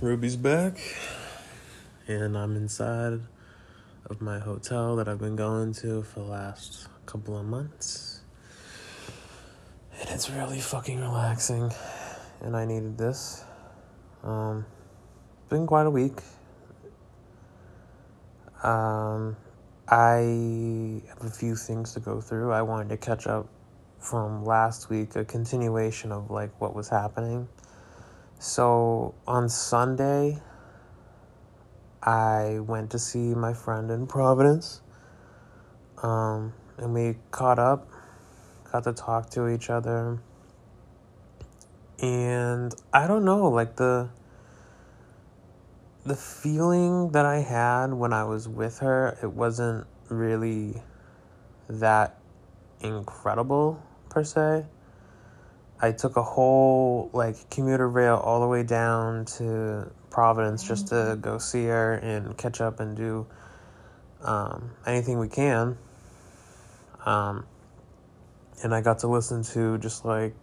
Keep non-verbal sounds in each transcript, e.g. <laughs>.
Ruby's back, and I'm inside of my hotel that I've been going to for the last couple of months. And it's really fucking relaxing, and I needed this. Um, been quite a week. Um, I have a few things to go through. I wanted to catch up from last week, a continuation of like what was happening. So on Sunday, I went to see my friend in Providence. Um, and we caught up, got to talk to each other. And I don't know, like the the feeling that I had when I was with her, it wasn't really that incredible per se. I took a whole like commuter rail all the way down to Providence just to go see her and catch up and do um, anything we can. Um, and I got to listen to just like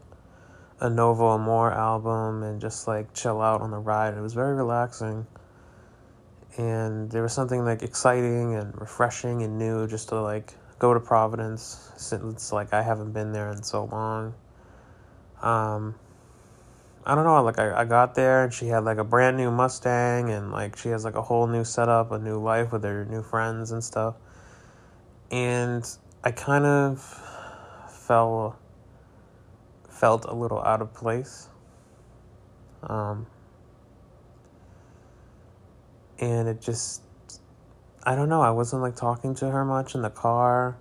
a Novo Amor album and just like chill out on the ride. It was very relaxing. And there was something like exciting and refreshing and new just to like go to Providence since like I haven't been there in so long. Um, I don't know, like I, I got there and she had like a brand new Mustang and like she has like a whole new setup, a new life with her new friends and stuff. And I kind of fell felt a little out of place. Um, and it just I don't know, I wasn't like talking to her much in the car.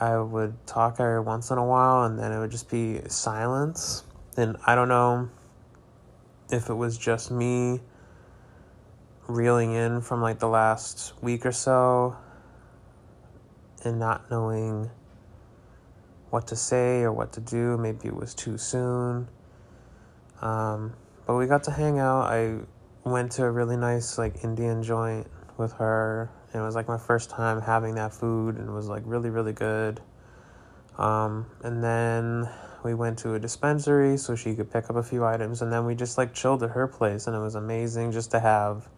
I would talk every once in a while and then it would just be silence. And I don't know if it was just me reeling in from like the last week or so and not knowing what to say or what to do. Maybe it was too soon. Um, but we got to hang out. I went to a really nice like Indian joint with her it was like my first time having that food and it was like really, really good. Um, and then we went to a dispensary so she could pick up a few items and then we just like chilled at her place and it was amazing just to have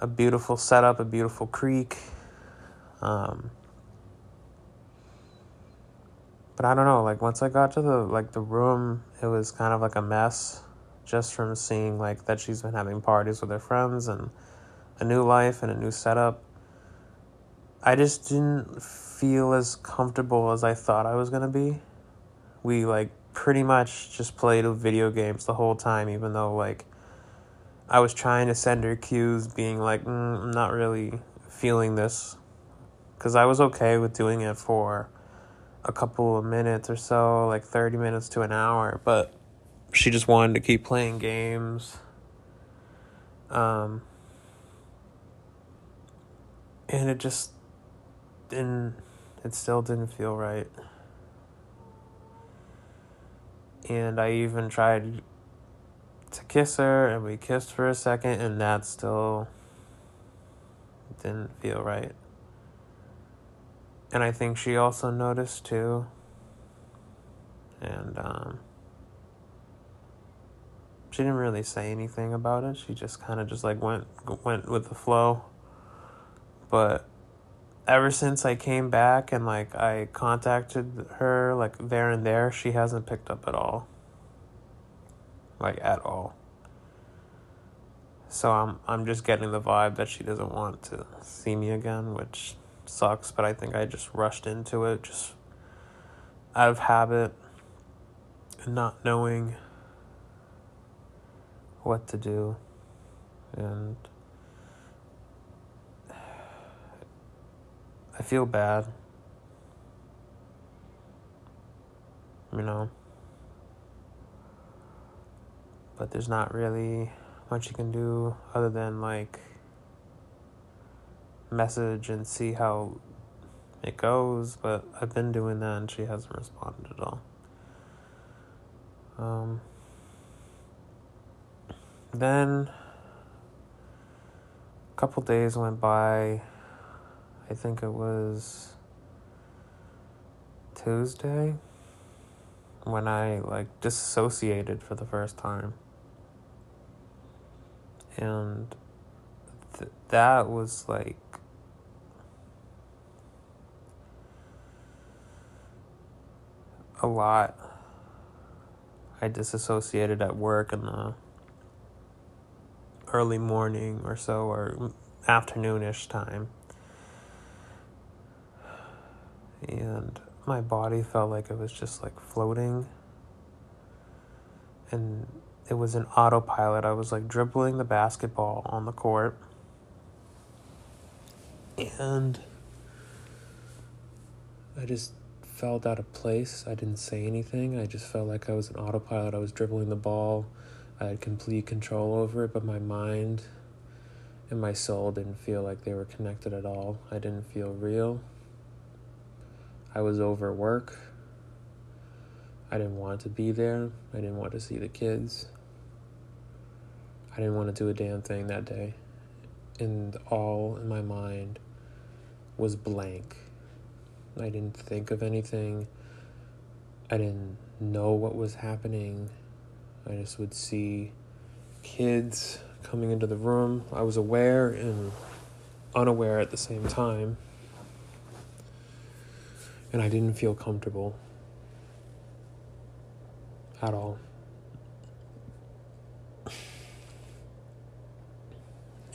a beautiful setup, a beautiful creek. Um, but I don't know, like once I got to the like the room, it was kind of like a mess just from seeing like that she's been having parties with her friends and a new life and a new setup. I just didn't feel as comfortable as I thought I was going to be. We like pretty much just played video games the whole time even though like I was trying to send her cues being like mm, I'm not really feeling this cuz I was okay with doing it for a couple of minutes or so, like 30 minutes to an hour, but she just wanted to keep playing games. Um and it just didn't it still didn't feel right. And i even tried to kiss her and we kissed for a second and that still didn't feel right. And i think she also noticed too. And um, she didn't really say anything about it. She just kind of just like went went with the flow but ever since I came back and like I contacted her like there and there, she hasn't picked up at all. Like at all. So I'm I'm just getting the vibe that she doesn't want to see me again, which sucks, but I think I just rushed into it just out of habit and not knowing what to do. And I feel bad. You know? But there's not really much you can do other than like message and see how it goes, but I've been doing that and she hasn't responded at all. Um, then a couple days went by I think it was Tuesday when I like disassociated for the first time. And th- that was like a lot. I disassociated at work in the early morning or so, or afternoonish time. And my body felt like it was just like floating. And it was an autopilot. I was like dribbling the basketball on the court. And I just felt out of place. I didn't say anything. I just felt like I was an autopilot. I was dribbling the ball. I had complete control over it, but my mind and my soul didn't feel like they were connected at all. I didn't feel real. I was over work. I didn't want to be there. I didn't want to see the kids. I didn't want to do a damn thing that day. And all in my mind was blank. I didn't think of anything. I didn't know what was happening. I just would see kids coming into the room. I was aware and unaware at the same time. And I didn't feel comfortable at all.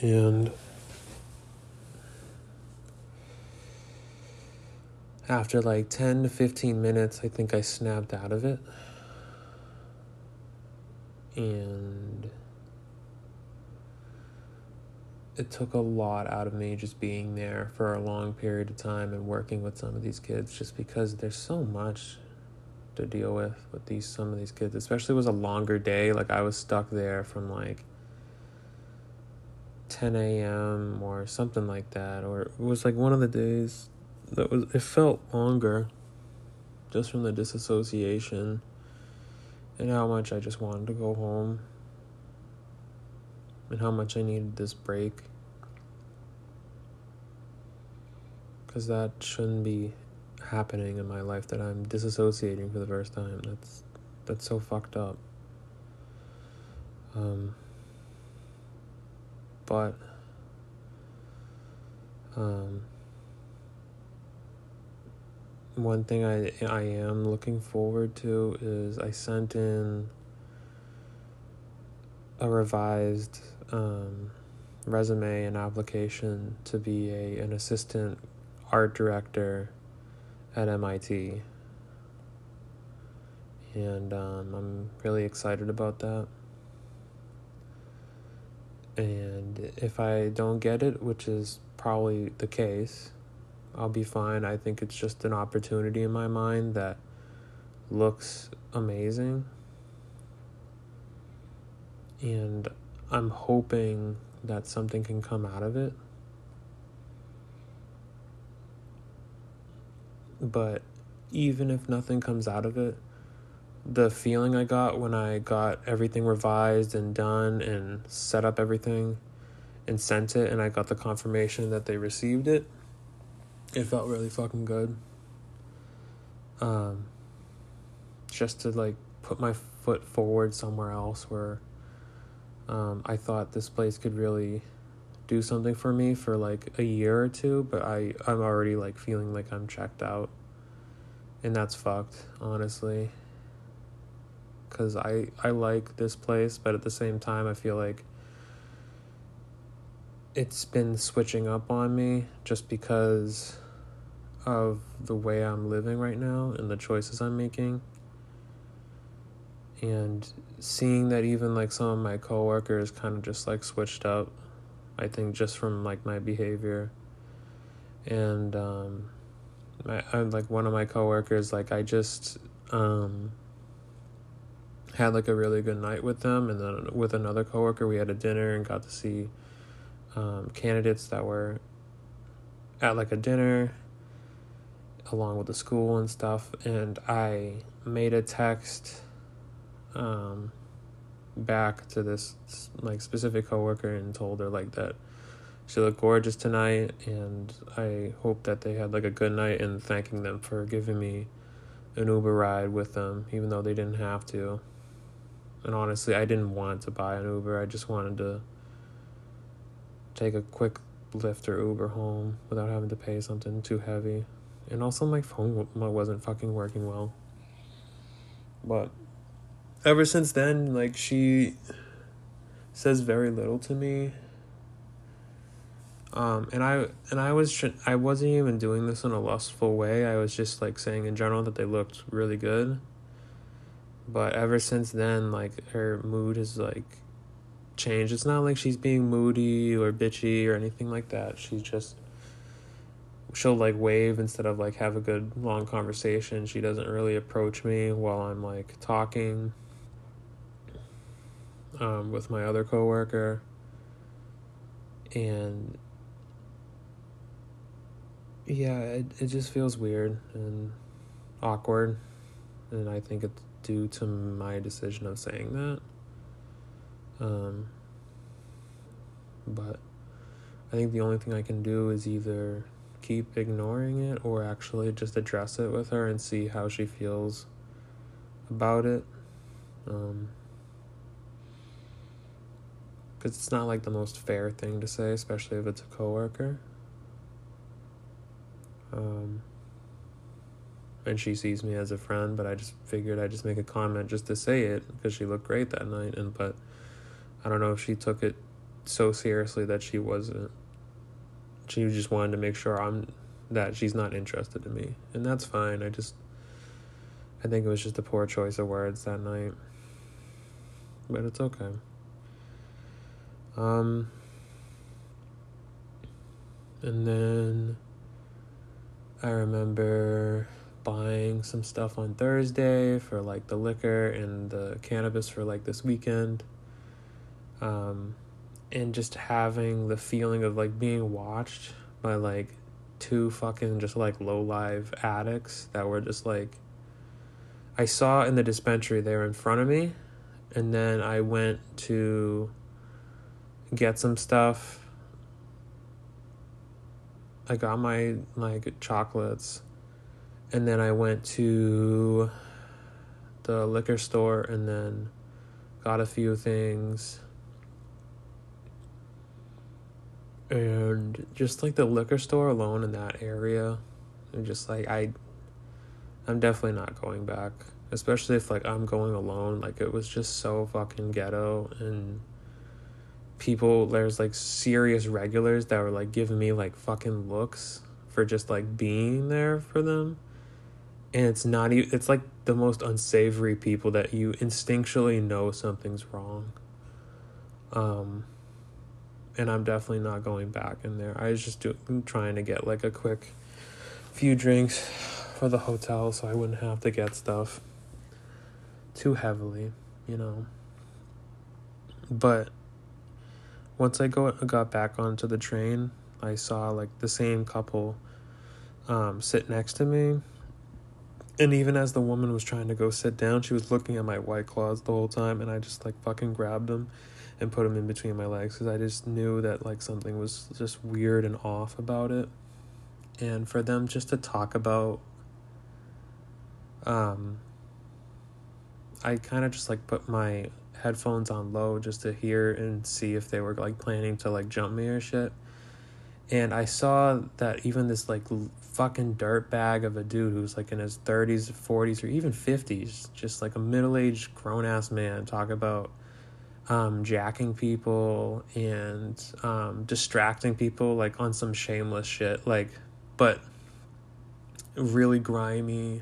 And after like 10 to 15 minutes, I think I snapped out of it. And it took a lot out of me just being there for a long period of time and working with some of these kids just because there's so much to deal with with these some of these kids especially it was a longer day. Like i was stuck there from like 10 a.m or something like that or it was like one of the days that was it felt longer just from the disassociation and how much I just wanted to go home and how much I needed this break. Because that shouldn't be happening in my life that I'm disassociating for the first time. That's that's so fucked up. Um but um one thing I I am looking forward to is I sent in a revised um, resume and application to be a an assistant art director at MIT, and um, I'm really excited about that. And if I don't get it, which is probably the case, I'll be fine. I think it's just an opportunity in my mind that looks amazing. And I'm hoping that something can come out of it. But even if nothing comes out of it, the feeling I got when I got everything revised and done and set up everything and sent it, and I got the confirmation that they received it it felt really fucking good. Um, just to like put my foot forward somewhere else where um, I thought this place could really do something for me for like a year or two, but I I'm already like feeling like I'm checked out, and that's fucked honestly. Cause I I like this place, but at the same time I feel like it's been switching up on me just because of the way I'm living right now and the choices I'm making. And seeing that even like some of my coworkers kind of just like switched up, I think just from like my behavior. And um I, I like one of my coworkers like I just um had like a really good night with them and then with another coworker we had a dinner and got to see um, candidates that were at like a dinner along with the school and stuff and i made a text um, back to this like specific coworker and told her like that she looked gorgeous tonight and i hope that they had like a good night and thanking them for giving me an uber ride with them even though they didn't have to and honestly i didn't want to buy an uber i just wanted to take a quick Lyft or Uber home without having to pay something too heavy. And also, my phone wasn't fucking working well. But ever since then, like, she says very little to me. Um, and I and I was I wasn't even doing this in a lustful way. I was just like saying in general that they looked really good. But ever since then, like her mood has like changed. It's not like she's being moody or bitchy or anything like that. She's just she'll like wave instead of like have a good long conversation. She doesn't really approach me while I'm like talking um, with my other coworker. And yeah, it, it just feels weird and awkward. And I think it's due to my decision of saying that. Um, but I think the only thing I can do is either keep ignoring it or actually just address it with her and see how she feels about it. Um, because it's not like the most fair thing to say, especially if it's a coworker. Um, and she sees me as a friend, but I just figured I'd just make a comment just to say it because she looked great that night. And but I don't know if she took it so seriously that she wasn't. She just wanted to make sure I'm that she's not interested in me, and that's fine. I just I think it was just a poor choice of words that night, but it's okay. Um, and then I remember buying some stuff on Thursday for like the liquor and the cannabis for like this weekend. Um, and just having the feeling of like being watched by like two fucking just like low live addicts that were just like I saw in the dispensary they were in front of me and then I went to get some stuff. I got my like chocolates. And then I went to the liquor store and then got a few things. And just like the liquor store alone in that area and just like I I'm definitely not going back. Especially if like I'm going alone. Like it was just so fucking ghetto and people there's like serious regulars that were like giving me like fucking looks for just like being there for them and it's not even it's like the most unsavory people that you instinctually know something's wrong um and I'm definitely not going back in there. I was just doing, trying to get like a quick few drinks for the hotel so I wouldn't have to get stuff too heavily, you know. But once I go got back onto the train, I saw like the same couple um, sit next to me. And even as the woman was trying to go sit down, she was looking at my white claws the whole time, and I just like fucking grabbed them and put them in between my legs because I just knew that like something was just weird and off about it. And for them just to talk about um I kind of just like put my headphones on low just to hear and see if they were like planning to like jump me or shit. And I saw that even this like fucking dirt bag of a dude who's like in his 30s, 40s, or even 50s, just like a middle aged grown ass man, talk about um, jacking people and um, distracting people like on some shameless shit like but really grimy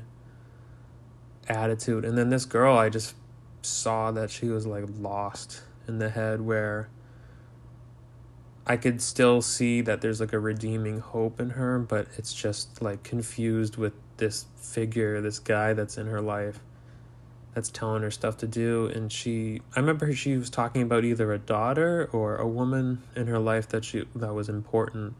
attitude and then this girl i just saw that she was like lost in the head where i could still see that there's like a redeeming hope in her but it's just like confused with this figure this guy that's in her life that's telling her stuff to do. And she i remember she was talking about either a daughter or a woman in her life that she that was important.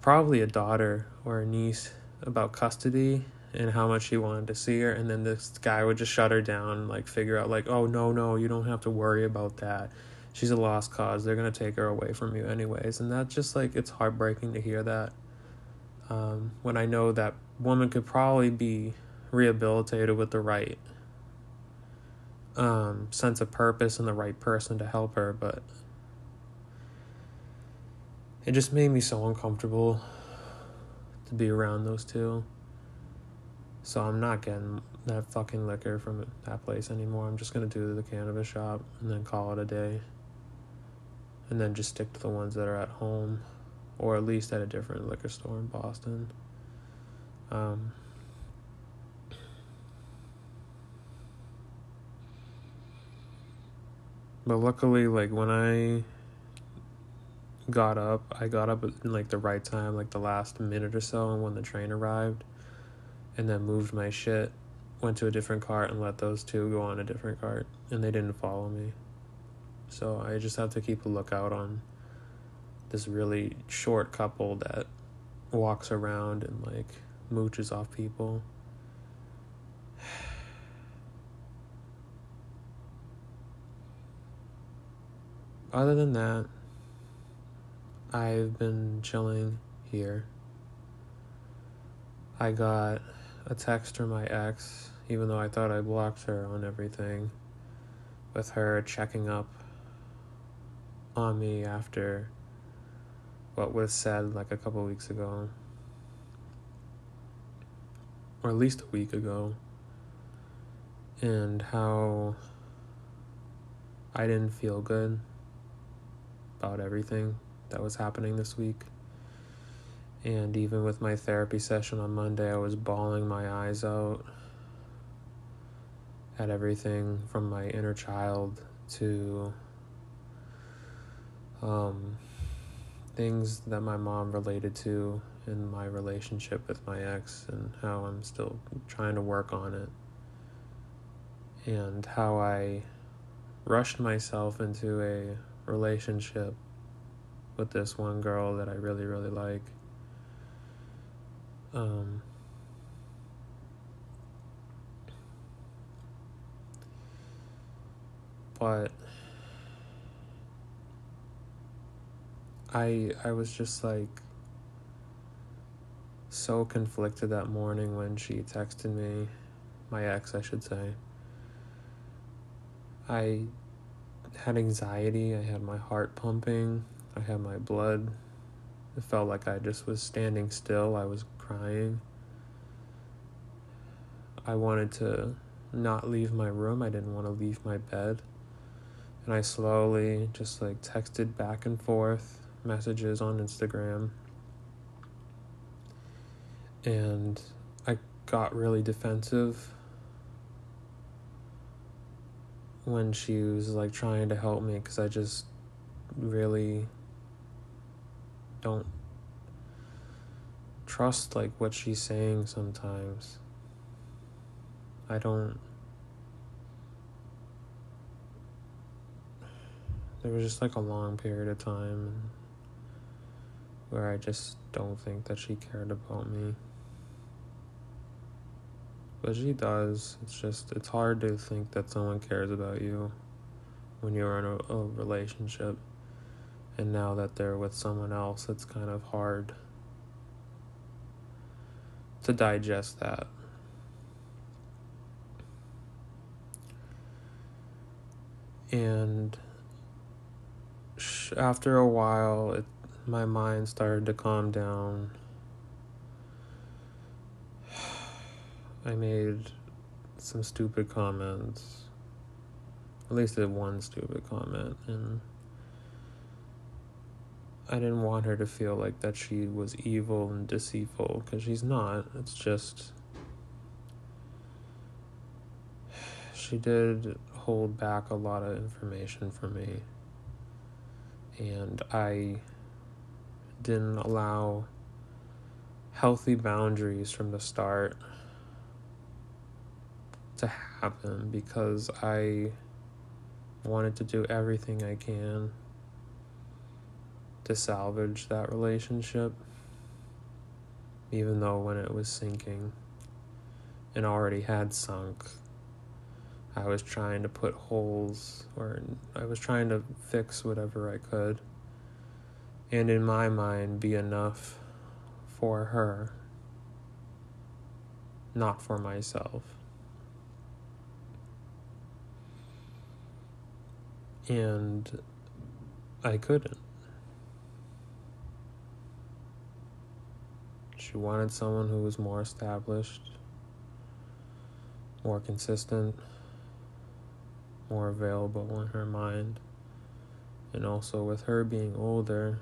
Probably a daughter or a niece about custody and how much he wanted to see her and then this guy would just shut her down like figure out like oh no no you don't have to worry about that she's a lost cause they're going to take her away from you anyways and that's just like it's heartbreaking to hear that um, when i know that woman could probably be rehabilitated with the right um, sense of purpose and the right person to help her. But it just made me so uncomfortable to be around those two. So I'm not getting that fucking liquor from that place anymore. I'm just gonna do the cannabis shop and then call it a day. And then just stick to the ones that are at home or at least at a different liquor store in Boston. Um, but luckily, like when I got up, I got up in like the right time, like the last minute or so, and when the train arrived, and then moved my shit, went to a different cart, and let those two go on a different cart, and they didn't follow me. So I just have to keep a lookout on this really short couple that walks around and like mooches off people. <sighs> Other than that, I've been chilling here. I got a text from my ex, even though I thought I blocked her on everything, with her checking up on me after what was said like a couple weeks ago, or at least a week ago, and how I didn't feel good about everything that was happening this week. And even with my therapy session on Monday, I was bawling my eyes out at everything from my inner child to um, things that my mom related to in my relationship with my ex and how I'm still trying to work on it. And how I rushed myself into a relationship with this one girl that I really, really like. Um, but I I was just like so conflicted that morning when she texted me, my ex, I should say. I had anxiety, I had my heart pumping, I had my blood. It felt like I just was standing still. I was crying. I wanted to not leave my room. I didn't want to leave my bed. And I slowly just like texted back and forth messages on Instagram. And I got really defensive when she was like trying to help me because I just really don't trust like what she's saying sometimes. I don't there was just like a long period of time where I just don't think that she cared about me. But she does. It's just, it's hard to think that someone cares about you when you're in a, a relationship. And now that they're with someone else, it's kind of hard to digest that. And after a while, it, my mind started to calm down. <sighs> I made some stupid comments. At least one stupid comment, and I didn't want her to feel like that she was evil and deceitful because she's not. It's just <sighs> she did hold back a lot of information from me. And I didn't allow healthy boundaries from the start to happen because I wanted to do everything I can to salvage that relationship, even though when it was sinking and already had sunk, I was trying to put holes or I was trying to fix whatever I could, and in my mind, be enough for her, not for myself. And I couldn't She wanted someone who was more established, more consistent, more available in her mind. And also, with her being older,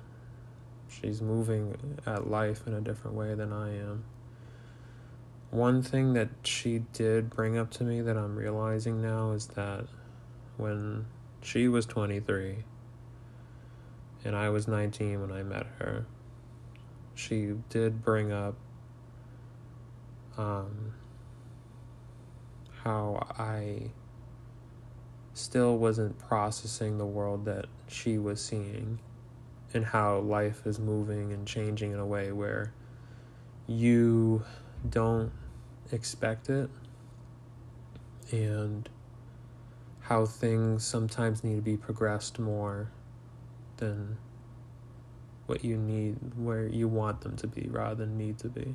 she's moving at life in a different way than I am. One thing that she did bring up to me that I'm realizing now is that when she was 23 and I was 19 when I met her, she did bring up um, how I still wasn't processing the world that she was seeing and how life is moving and changing in a way where you don't expect it and how things sometimes need to be progressed more than what you need where you want them to be rather than need to be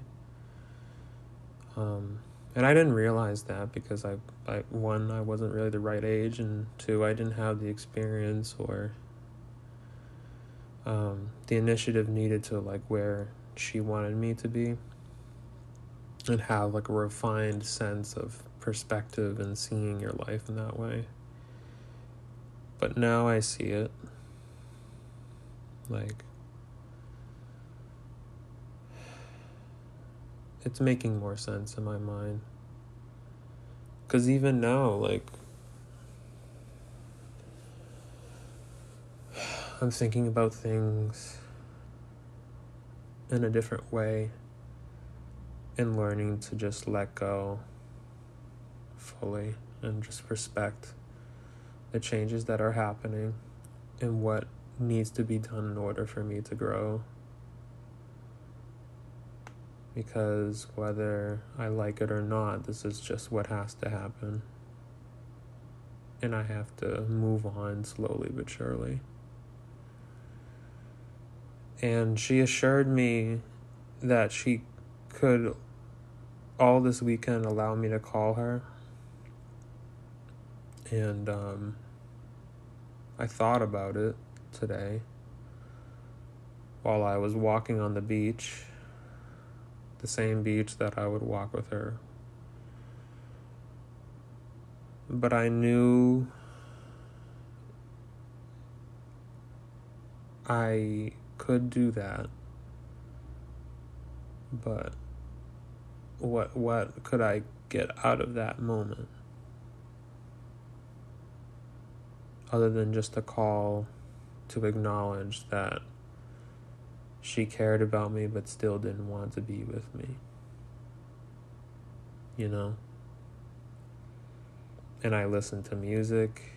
um, and I didn't realize that because I, I one I wasn't really the right age, and two I didn't have the experience or um, the initiative needed to like where she wanted me to be, and have like a refined sense of perspective and seeing your life in that way. But now I see it like it's making more sense in my mind. Because even now, like, <sighs> I'm thinking about things in a different way and learning to just let go fully and just respect the changes that are happening and what needs to be done in order for me to grow because whether I like it or not, this is just what has to happen. And I have to move on slowly but surely. And she assured me that she could all this weekend allow me to call her. And um, I thought about it today while I was walking on the beach the same beach that I would walk with her. But I knew I could do that. But what what could I get out of that moment? Other than just a call to acknowledge that she cared about me but still didn't want to be with me. You know? And I listened to music.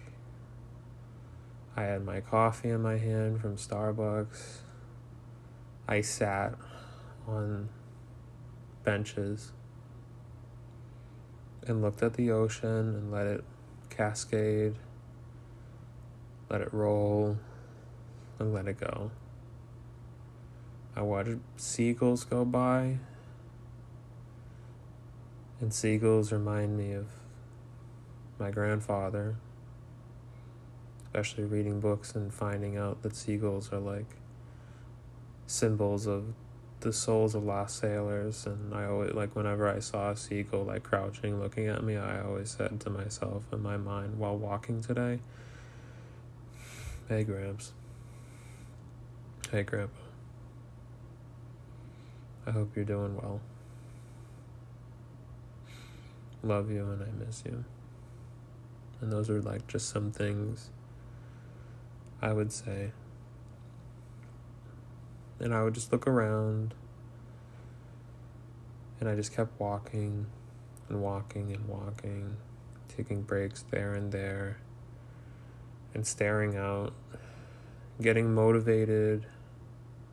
I had my coffee in my hand from Starbucks. I sat on benches and looked at the ocean and let it cascade, let it roll, and let it go. I watch seagulls go by, and seagulls remind me of my grandfather, especially reading books and finding out that seagulls are like symbols of the souls of lost sailors. And I always like whenever I saw a seagull like crouching looking at me I always said to myself in my mind while walking today hey Gramps. Hey Grandpa I hope you're doing well. Love you and I miss you. And those are like just some things I would say. And I would just look around and I just kept walking and walking and walking, taking breaks there and there, and staring out, getting motivated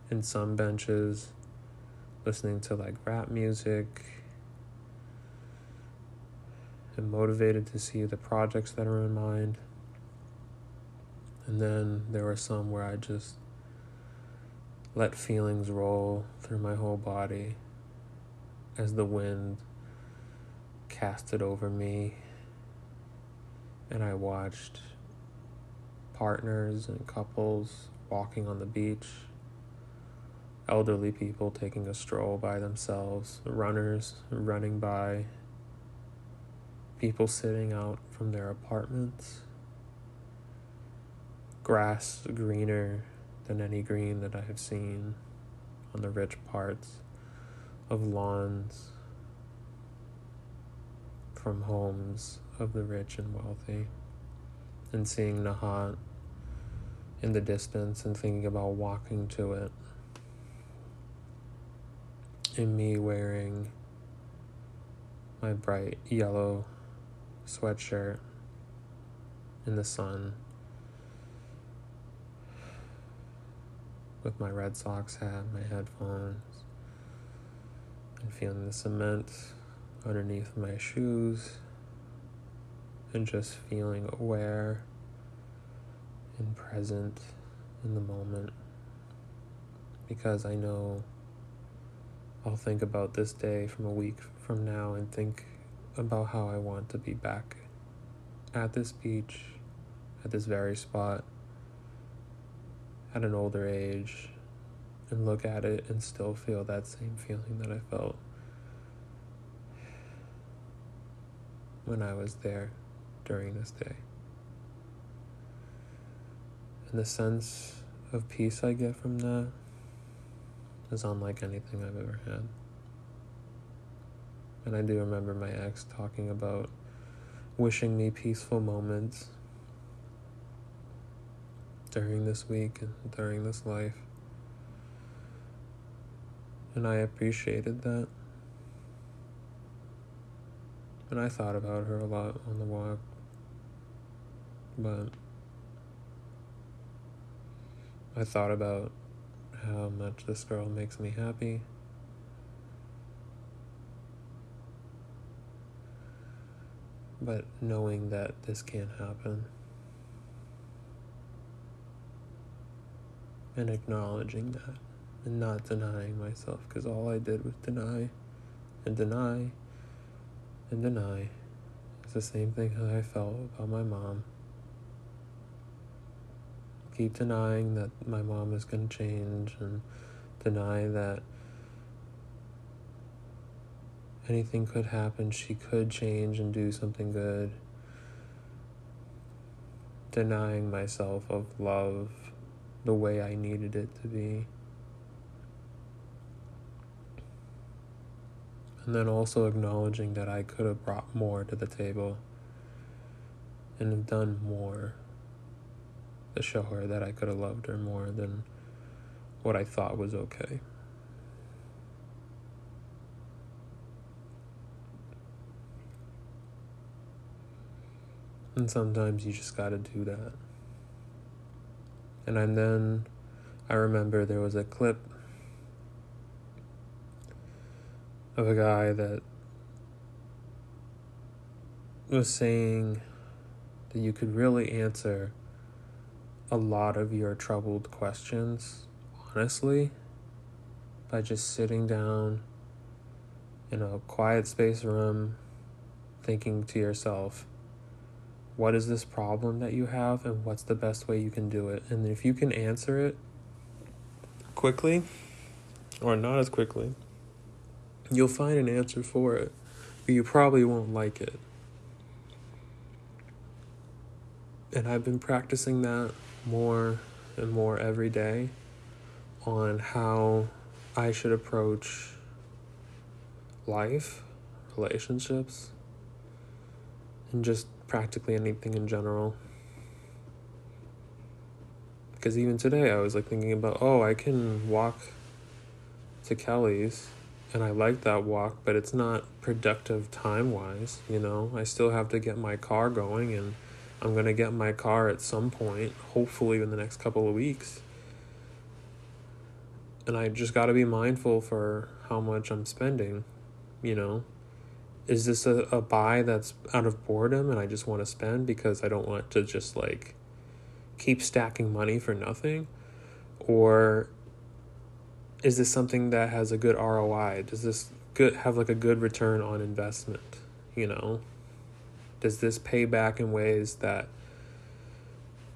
in some benches listening to like rap music and motivated to see the projects that are in mind. And then there were some where I just let feelings roll through my whole body as the wind casted over me. And I watched partners and couples walking on the beach elderly people taking a stroll by themselves, runners running by, people sitting out from their apartments, grass greener than any green that I have seen on the rich parts of lawns from homes of the rich and wealthy, and seeing Nahant in the distance and thinking about walking to it and me wearing my bright yellow sweatshirt in the sun with my Red Sox hat, my headphones, and feeling the cement underneath my shoes, and just feeling aware and present in the moment. Because I know I'll think about this day from a week from now and think about how I want to be back at this beach, at this very spot, at an older age, and look at it and still feel that same feeling that I felt when I was there during this day. And the sense of peace I get from that is unlike anything I've ever had. And I do remember my ex talking about wishing me peaceful moments during this week and during this life. And I appreciated that. And I thought about her a lot on the walk. But I thought about how much this girl makes me happy. But knowing that this can't happen. And acknowledging that. And not denying myself. Because all I did was deny and deny and deny. It's the same thing I felt about my mom keep denying that my mom is going to change and deny that anything could happen. She could change and do something good. Denying myself of love the way I needed it to be. And then also acknowledging that I could have brought more to the table and have done more to show her that I could have loved her more than what I thought was okay. And sometimes you just gotta do that. And then I remember there was a clip of a guy that was saying that you could really answer a lot of your troubled questions, honestly, by just sitting down in a quiet space room, thinking to yourself, what is this problem that you have, and what's the best way you can do it? And if you can answer it quickly, or not as quickly, you'll find an answer for it, but you probably won't like it. And I've been practicing that more and more every day on how I should approach life, relationships, and just practically anything in general. Because even today, I was like thinking about, oh, I can walk to Kelly's, and I like that walk, but it's not productive time wise, you know? I still have to get my car going and I'm going to get my car at some point, hopefully in the next couple of weeks. And I just got to be mindful for how much I'm spending, you know. Is this a, a buy that's out of boredom and I just want to spend because I don't want to just like keep stacking money for nothing? Or is this something that has a good ROI? Does this good have like a good return on investment, you know? Does this pay back in ways that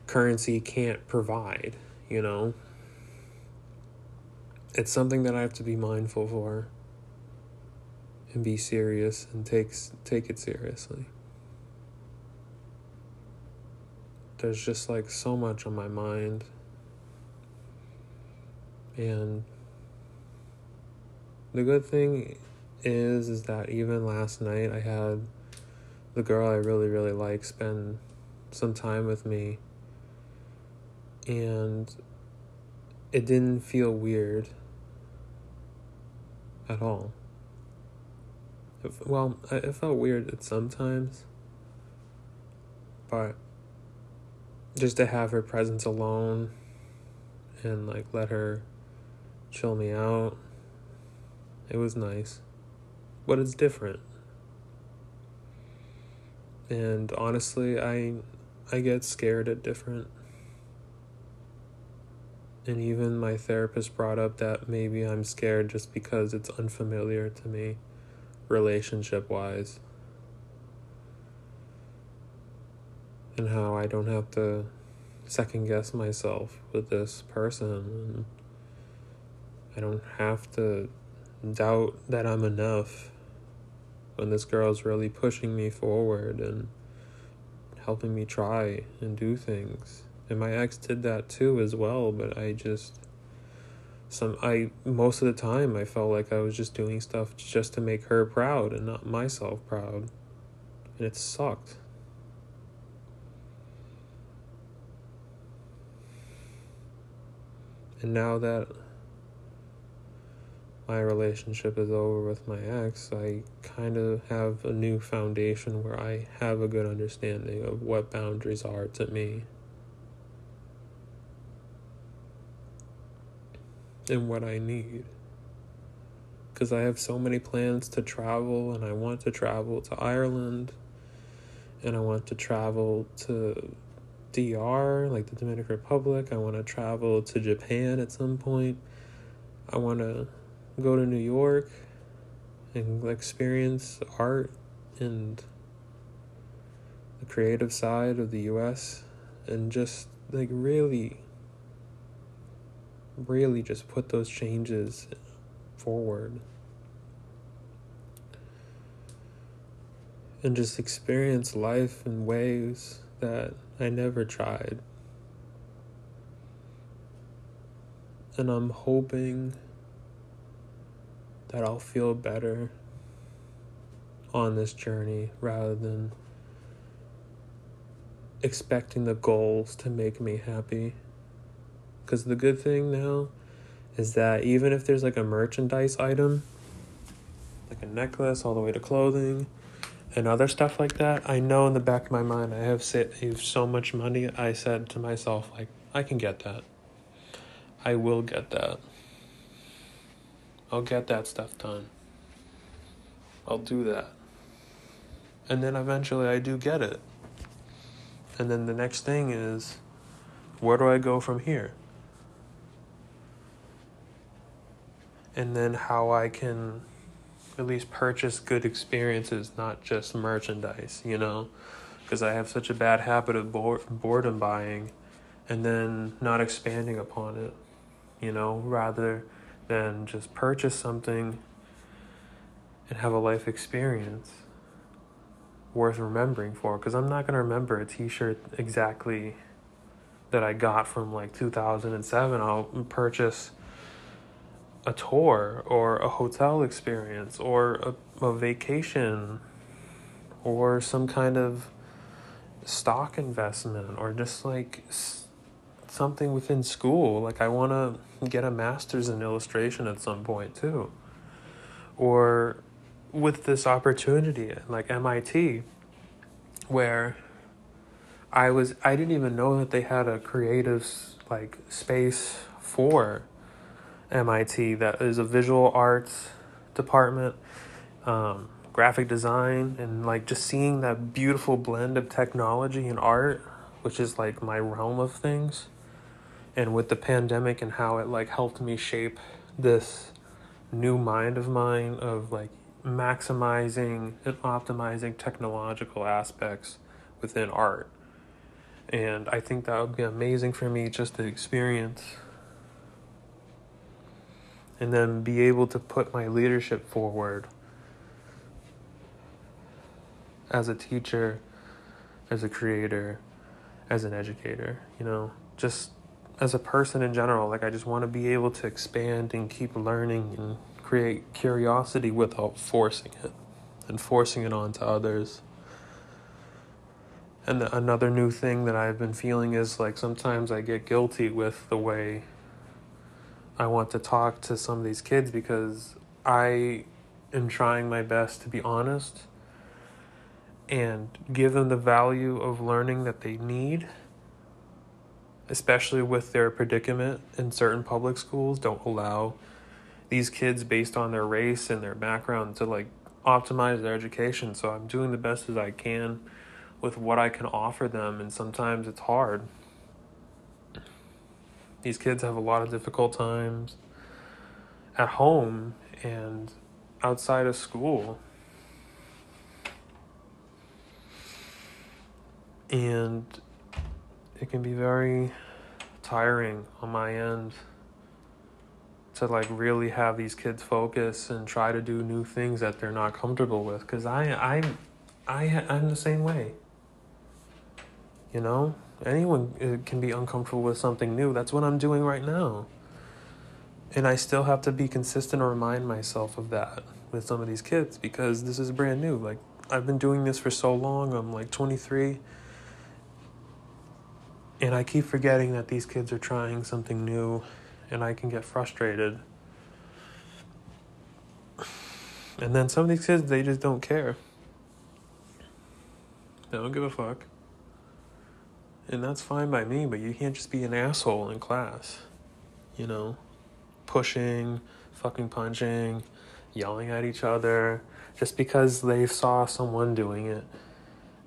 currency can't provide, you know? it's something that I have to be mindful for and be serious and takes take it seriously. There's just like so much on my mind and the good thing is is that even last night I had the girl I really really like spend some time with me and it didn't feel weird at all. Well, it felt weird at sometimes, but just to have her presence alone and like let her chill me out, it was nice. But it's different. And honestly, I I get scared at different and even my therapist brought up that maybe I'm scared just because it's unfamiliar to me, relationship wise. And how I don't have to second guess myself with this person. And I don't have to doubt that I'm enough when this girl's really pushing me forward and helping me try and do things. And my ex did that too as well but i just some i most of the time i felt like i was just doing stuff just to make her proud and not myself proud. And it sucked. And now that my relationship is over with my ex, I kind of have a new foundation where I have a good understanding of what boundaries are to me. and what I need. Because I have so many plans to travel, and I want to travel to Ireland, and I want to travel to DR, like the Dominican Republic. I want to travel to Japan at some point. I want to go to New York and experience art and the creative side of the US and just like really really just put those changes forward and just experience life in ways that I never tried. And I'm hoping that I'll feel better on this journey rather than expecting the goals to make me happy. Because the good thing now is that even if there's like a merchandise item, like a necklace, all the way to clothing, and other stuff like that, I know in the back of my mind I have saved so much money. I said to myself, like, I can get that. I will get that. I'll get that stuff done. I'll do that. And then eventually I do get it. And then the next thing is, where do I go from here? and then how I can at least purchase good experiences, not just merchandise, you know? Because I have such a bad habit of boredom buying and then not expanding upon it, you know, rather than just purchase something and have a life experience worth remembering for. Because I'm not going to remember a t shirt exactly that I got from like 2007. I'll purchase a tour or a hotel experience or a, a vacation or some kind of stock investment or just like something within school like i want to get a master's in illustration at some point too or with this opportunity like mit where i was i didn't even know that they had a creative like space for MIT that is a visual arts department, um, graphic design, and like just seeing that beautiful blend of technology and art, which is like my realm of things. And with the pandemic and how it like helped me shape this new mind of mine of like maximizing and optimizing technological aspects within art. And I think that would be amazing for me just to experience and then be able to put my leadership forward as a teacher, as a creator, as an educator, you know, just as a person in general. Like, I just want to be able to expand and keep learning and create curiosity without forcing it and forcing it onto others. And another new thing that I've been feeling is like sometimes I get guilty with the way I want to talk to some of these kids because I am trying my best to be honest and give them the value of learning that they need, especially with their predicament in certain public schools, don't allow these kids based on their race and their background to like optimize their education. So I'm doing the best as I can with what I can offer them, and sometimes it's hard. These kids have a lot of difficult times at home and outside of school. And it can be very tiring on my end to like really have these kids focus and try to do new things that they're not comfortable with because I I I I'm the same way. You know, anyone uh, can be uncomfortable with something new. That's what I'm doing right now. And I still have to be consistent and remind myself of that with some of these kids because this is brand new. Like I've been doing this for so long. I'm like 23 and I keep forgetting that these kids are trying something new and I can get frustrated. And then some of these kids, they just don't care. They don't give a fuck. And that's fine by me, but you can't just be an asshole in class. You know? Pushing, fucking punching, yelling at each other, just because they saw someone doing it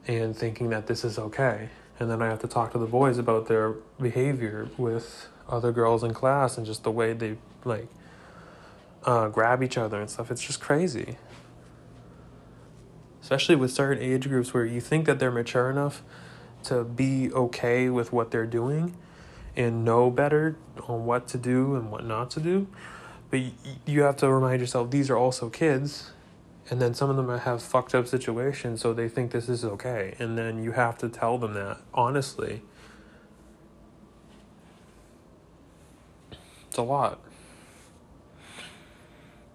and thinking that this is okay. And then I have to talk to the boys about their behavior with other girls in class and just the way they like uh, grab each other and stuff. It's just crazy. Especially with certain age groups where you think that they're mature enough to be okay with what they're doing and know better on what to do and what not to do. But you have to remind yourself these are also kids. And then some of them have fucked up situations, so they think this is okay. And then you have to tell them that honestly It's a lot.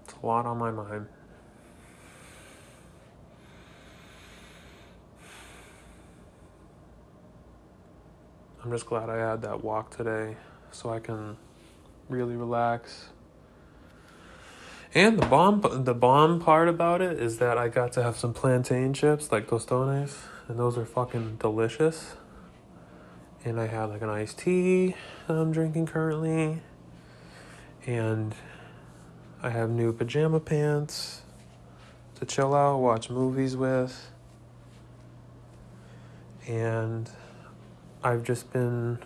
It's a lot on my mind. I'm just glad I had that walk today so I can really relax. And the bomb the bomb part about it is that I got to have some plantain chips like tostones and those are fucking delicious. And I had like an iced tea that I'm drinking currently and I have new pajama pants to chill out, watch movies with. And I've just been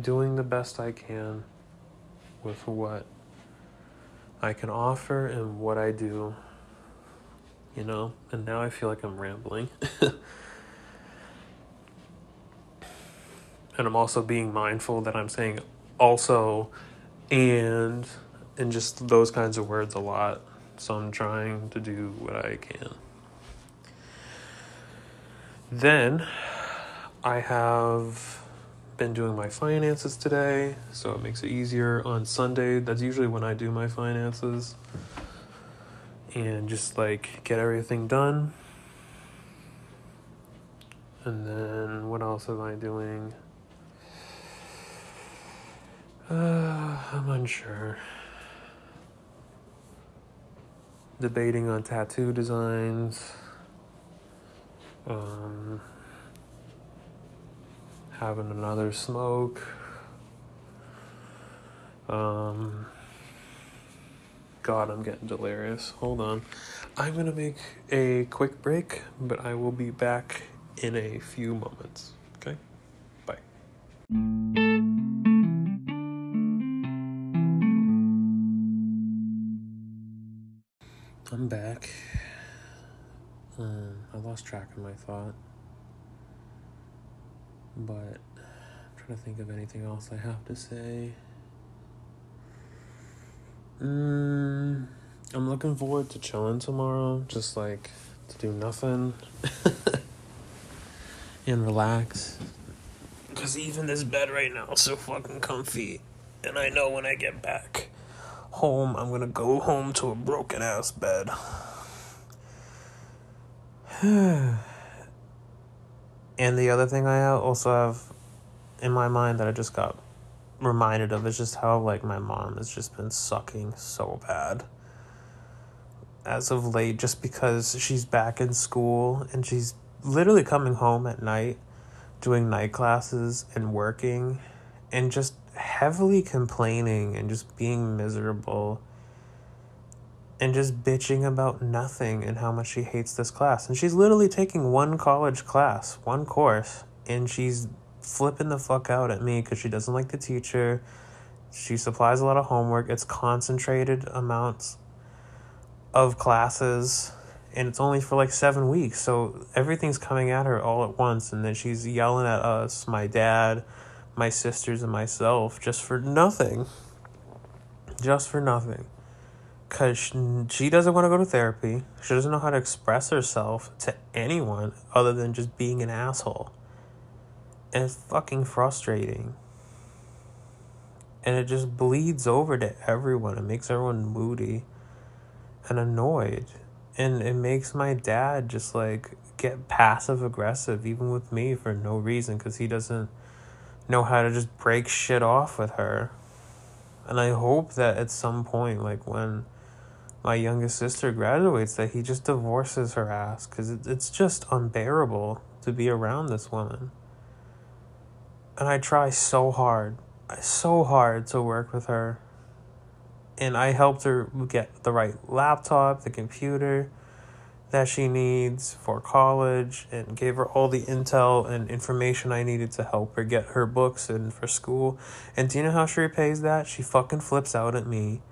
doing the best I can with what I can offer and what I do. You know, and now I feel like I'm rambling. <laughs> and I'm also being mindful that I'm saying also and and just those kinds of words a lot. So I'm trying to do what I can. Then I have been doing my finances today, so it makes it easier on Sunday. That's usually when I do my finances. And just like get everything done. And then what else am I doing? Uh, I'm unsure. Debating on tattoo designs. Um, having another smoke. Um, God, I'm getting delirious. Hold on. I'm going to make a quick break, but I will be back in a few moments. Okay? Bye. I'm back. Um, I lost track of my thought. But I'm trying to think of anything else I have to say. Mm, I'm looking forward to chilling tomorrow, just like to do nothing <laughs> and relax. Because even this bed right now is so fucking comfy. And I know when I get back home, I'm gonna go home to a broken ass bed. <sighs> <sighs> and the other thing I also have in my mind that I just got reminded of is just how like my mom has just been sucking so bad as of late just because she's back in school and she's literally coming home at night doing night classes and working and just heavily complaining and just being miserable and just bitching about nothing and how much she hates this class. And she's literally taking one college class, one course, and she's flipping the fuck out at me because she doesn't like the teacher. She supplies a lot of homework. It's concentrated amounts of classes and it's only for like seven weeks. So everything's coming at her all at once. And then she's yelling at us, my dad, my sisters, and myself just for nothing. Just for nothing. Because she doesn't want to go to therapy. She doesn't know how to express herself to anyone other than just being an asshole. And it's fucking frustrating. And it just bleeds over to everyone. It makes everyone moody and annoyed. And it makes my dad just like get passive aggressive, even with me, for no reason, because he doesn't know how to just break shit off with her. And I hope that at some point, like when my youngest sister graduates, that he just divorces her ass because it's just unbearable to be around this woman. And I try so hard, so hard to work with her. And I helped her get the right laptop, the computer that she needs for college and gave her all the intel and information I needed to help her get her books and for school. And do you know how she repays that? She fucking flips out at me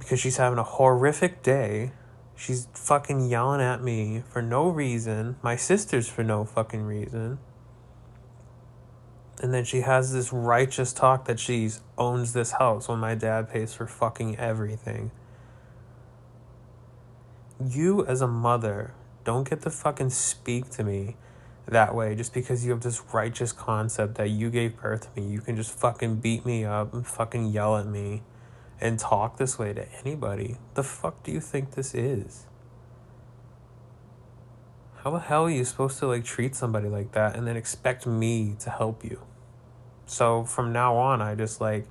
because she's having a horrific day. She's fucking yelling at me for no reason, my sisters for no fucking reason. And then she has this righteous talk that she owns this house when my dad pays for fucking everything you as a mother don't get to fucking speak to me that way just because you have this righteous concept that you gave birth to me. You can just fucking beat me up and fucking yell at me and talk this way to anybody. The fuck do you think this is? How the hell are you supposed to like treat somebody like that and then expect me to help you? So from now on, I just like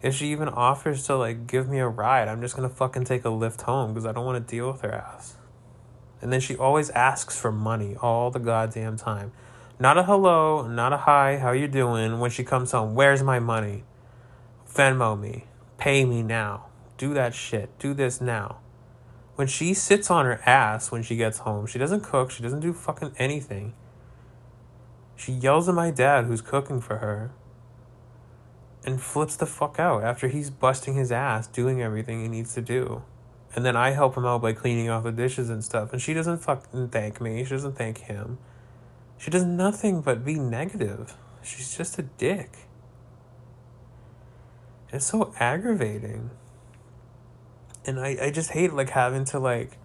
if she even offers to like give me a ride, I'm just gonna fucking take a Lyft home because I don't want to deal with her ass. And then she always asks for money all the goddamn time. Not a hello, not a hi, how you doing? When she comes home, where's my money? Venmo me. Pay me now. Do that shit. Do this now. When she sits on her ass when she gets home, she doesn't cook, she doesn't do fucking anything. She yells at my dad who's cooking for her and flips the fuck out after he's busting his ass doing everything he needs to do. And then I help him out by cleaning off the dishes and stuff. And she doesn't fucking thank me. She doesn't thank him. She does nothing but be negative. She's just a dick. It's so aggravating. And I, I just hate like having to like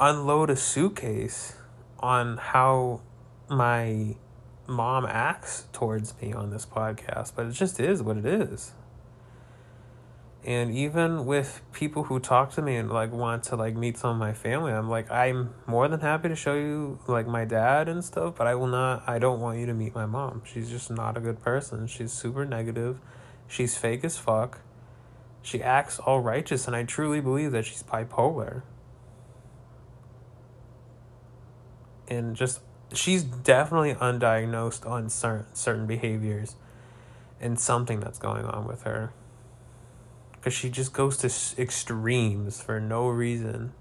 unload a suitcase on how my mom acts towards me on this podcast, but it just is what it is. And even with people who talk to me and like want to like meet some of my family, I'm like, I'm more than happy to show you like my dad and stuff, but I will not, I don't want you to meet my mom. She's just not a good person. She's super negative. She's fake as fuck. She acts all righteous, and I truly believe that she's bipolar. And just she's definitely undiagnosed on certain certain behaviors and something that's going on with her because she just goes to extremes for no reason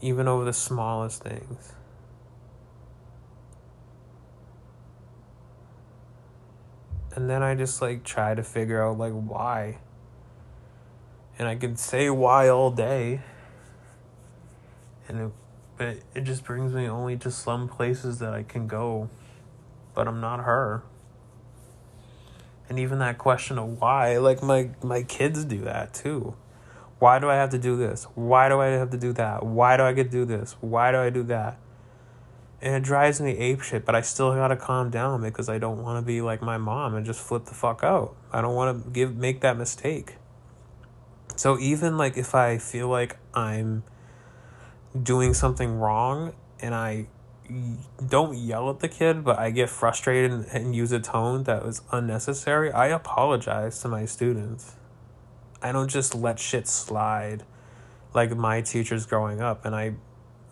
even over the smallest things and then i just like try to figure out like why and i can say why all day and it but it just brings me only to some places that I can go. But I'm not her. And even that question of why, like my my kids do that too. Why do I have to do this? Why do I have to do that? Why do I get to do this? Why do I do that? And it drives me ape shit, but I still gotta calm down because I don't want to be like my mom and just flip the fuck out. I don't want to give make that mistake. So even like if I feel like I'm doing something wrong and I don't yell at the kid, but I get frustrated and, and use a tone that was unnecessary, I apologize to my students. I don't just let shit slide like my teachers growing up and I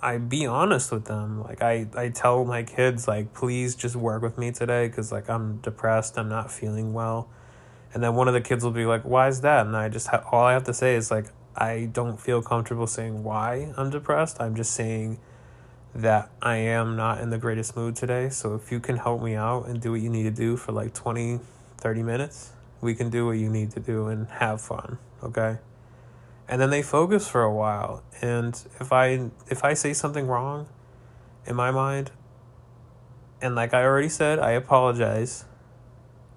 I be honest with them. Like I I tell my kids like please just work with me today cuz like I'm depressed, I'm not feeling well. And then one of the kids will be like, "Why is that?" And I just ha- all I have to say is like I don't feel comfortable saying why I'm depressed. I'm just saying that I am not in the greatest mood today. So if you can help me out and do what you need to do for like 20, 30 minutes, we can do what you need to do and have fun, okay? And then they focus for a while. And if I if I say something wrong in my mind, and like I already said, I apologize.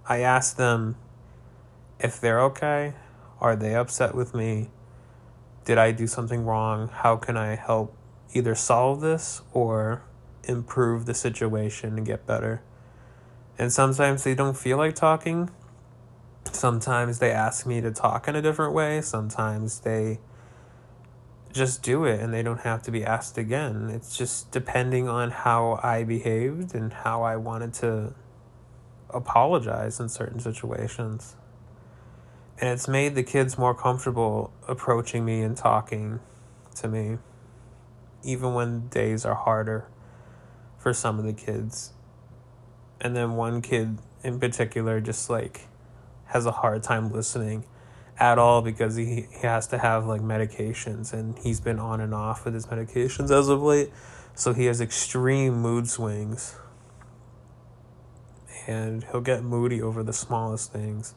I ask them if they're okay. Are they upset with me? Did I do something wrong? How can I help either solve this or improve the situation and get better? And sometimes they don't feel like talking. Sometimes they ask me to talk in a different way. Sometimes they just do it and they don't have to be asked again. It's just depending on how I behaved and how I wanted to apologize in certain situations and it's made the kids more comfortable approaching me and talking to me even when days are harder for some of the kids and then one kid in particular just like has a hard time listening at all because he, he has to have like medications and he's been on and off with his medications as of late so he has extreme mood swings and he'll get moody over the smallest things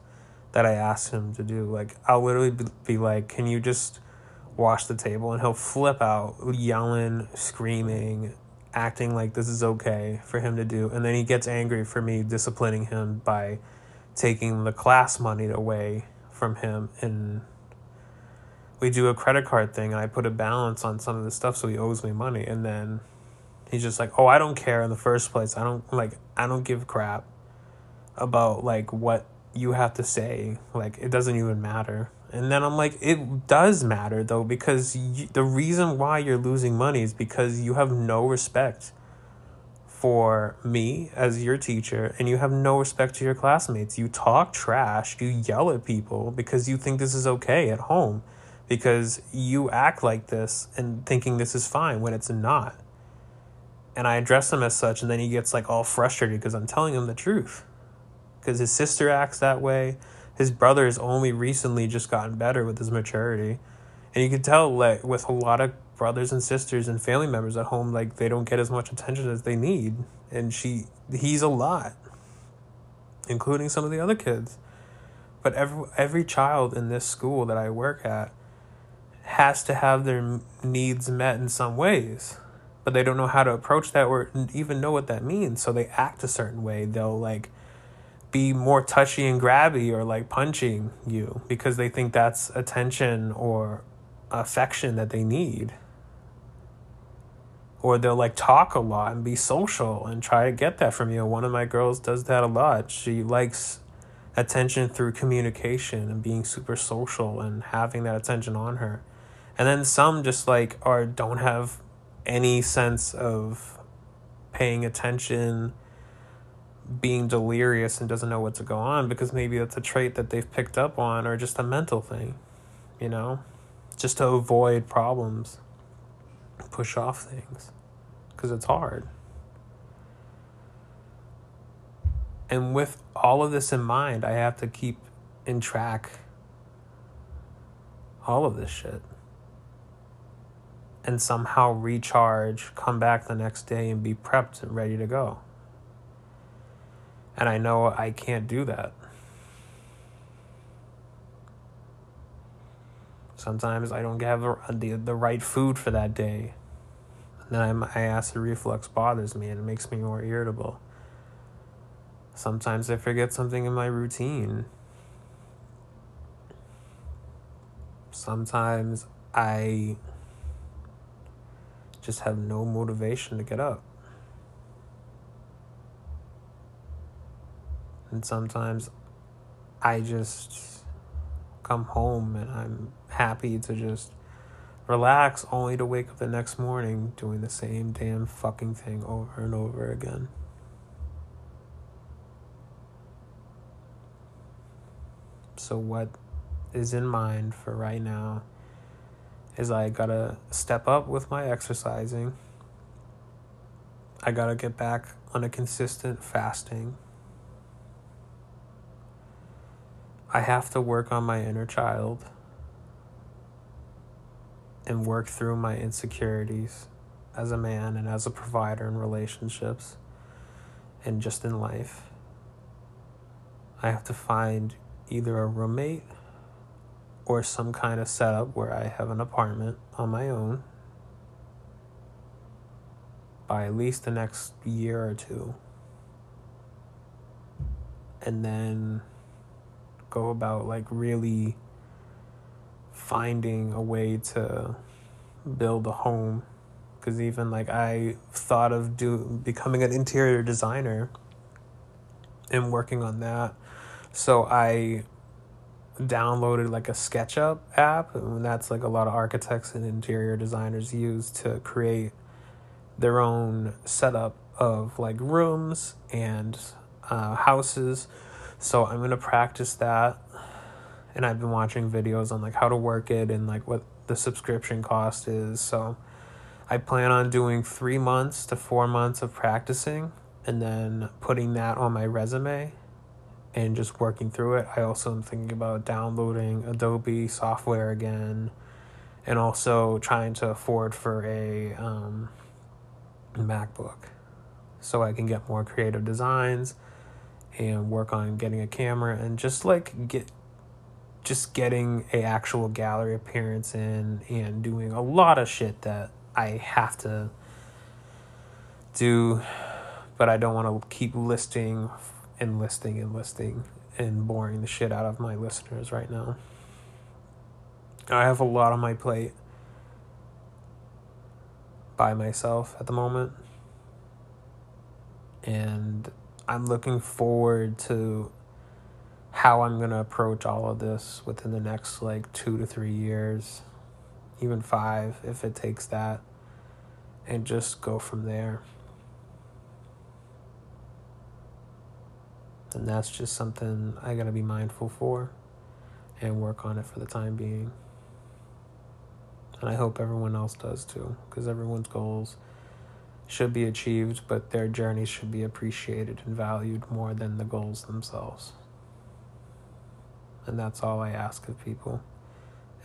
that I ask him to do. Like, I'll literally be like, Can you just wash the table? And he'll flip out, yelling, screaming, acting like this is okay for him to do. And then he gets angry for me disciplining him by taking the class money away from him. And we do a credit card thing, and I put a balance on some of the stuff so he owes me money. And then he's just like, Oh, I don't care in the first place. I don't like, I don't give crap about like what you have to say like it doesn't even matter and then i'm like it does matter though because you, the reason why you're losing money is because you have no respect for me as your teacher and you have no respect to your classmates you talk trash you yell at people because you think this is okay at home because you act like this and thinking this is fine when it's not and i address him as such and then he gets like all frustrated because i'm telling him the truth because his sister acts that way. His brother has only recently just gotten better with his maturity. And you can tell like with a lot of brothers and sisters and family members at home, like they don't get as much attention as they need. And she he's a lot. Including some of the other kids. But every every child in this school that I work at has to have their needs met in some ways but they don't know how to approach that or even know what that means so they act a certain way they'll like be more touchy and grabby or like punching you because they think that's attention or affection that they need. Or they'll like talk a lot and be social and try to get that from you. One of my girls does that a lot. She likes attention through communication and being super social and having that attention on her. And then some just like are don't have any sense of paying attention being delirious and doesn't know what to go on because maybe that's a trait that they've picked up on or just a mental thing, you know, just to avoid problems, push off things because it's hard. And with all of this in mind, I have to keep in track all of this shit and somehow recharge, come back the next day and be prepped and ready to go. And I know I can't do that. Sometimes I don't have the, the right food for that day. And then I'm, I acid reflux bothers me and it makes me more irritable. Sometimes I forget something in my routine. Sometimes I just have no motivation to get up. And sometimes I just come home and I'm happy to just relax only to wake up the next morning doing the same damn fucking thing over and over again. So, what is in mind for right now is I gotta step up with my exercising. I gotta get back on a consistent fasting. I have to work on my inner child and work through my insecurities as a man and as a provider in relationships and just in life. I have to find either a roommate or some kind of setup where I have an apartment on my own by at least the next year or two. And then go about like really finding a way to build a home because even like I thought of do becoming an interior designer and working on that. So I downloaded like a SketchUp app, and that's like a lot of architects and interior designers use to create their own setup of like rooms and uh, houses so I'm gonna practice that. And I've been watching videos on like how to work it and like what the subscription cost is. So I plan on doing three months to four months of practicing and then putting that on my resume and just working through it. I also am thinking about downloading Adobe software again and also trying to afford for a um, MacBook so I can get more creative designs and work on getting a camera and just like get just getting a actual gallery appearance in and doing a lot of shit that I have to do but I don't want to keep listing and listing and listing and boring the shit out of my listeners right now. I have a lot on my plate by myself at the moment. And I'm looking forward to how I'm going to approach all of this within the next like two to three years, even five if it takes that, and just go from there. And that's just something I got to be mindful for and work on it for the time being. And I hope everyone else does too, because everyone's goals should be achieved, but their journey should be appreciated and valued more than the goals themselves. And that's all I ask of people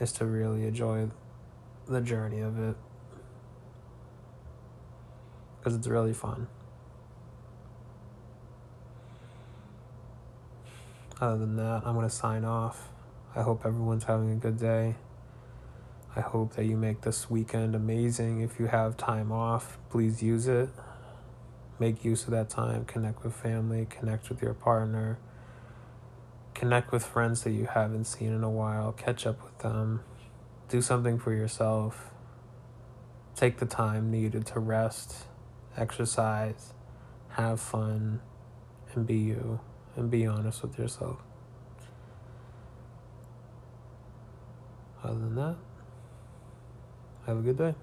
is to really enjoy the journey of it because it's really fun. Other than that, I'm going to sign off. I hope everyone's having a good day. I hope that you make this weekend amazing. If you have time off, please use it. Make use of that time. Connect with family, connect with your partner, connect with friends that you haven't seen in a while, catch up with them, do something for yourself. Take the time needed to rest, exercise, have fun, and be you, and be honest with yourself. Other than that, have a good day.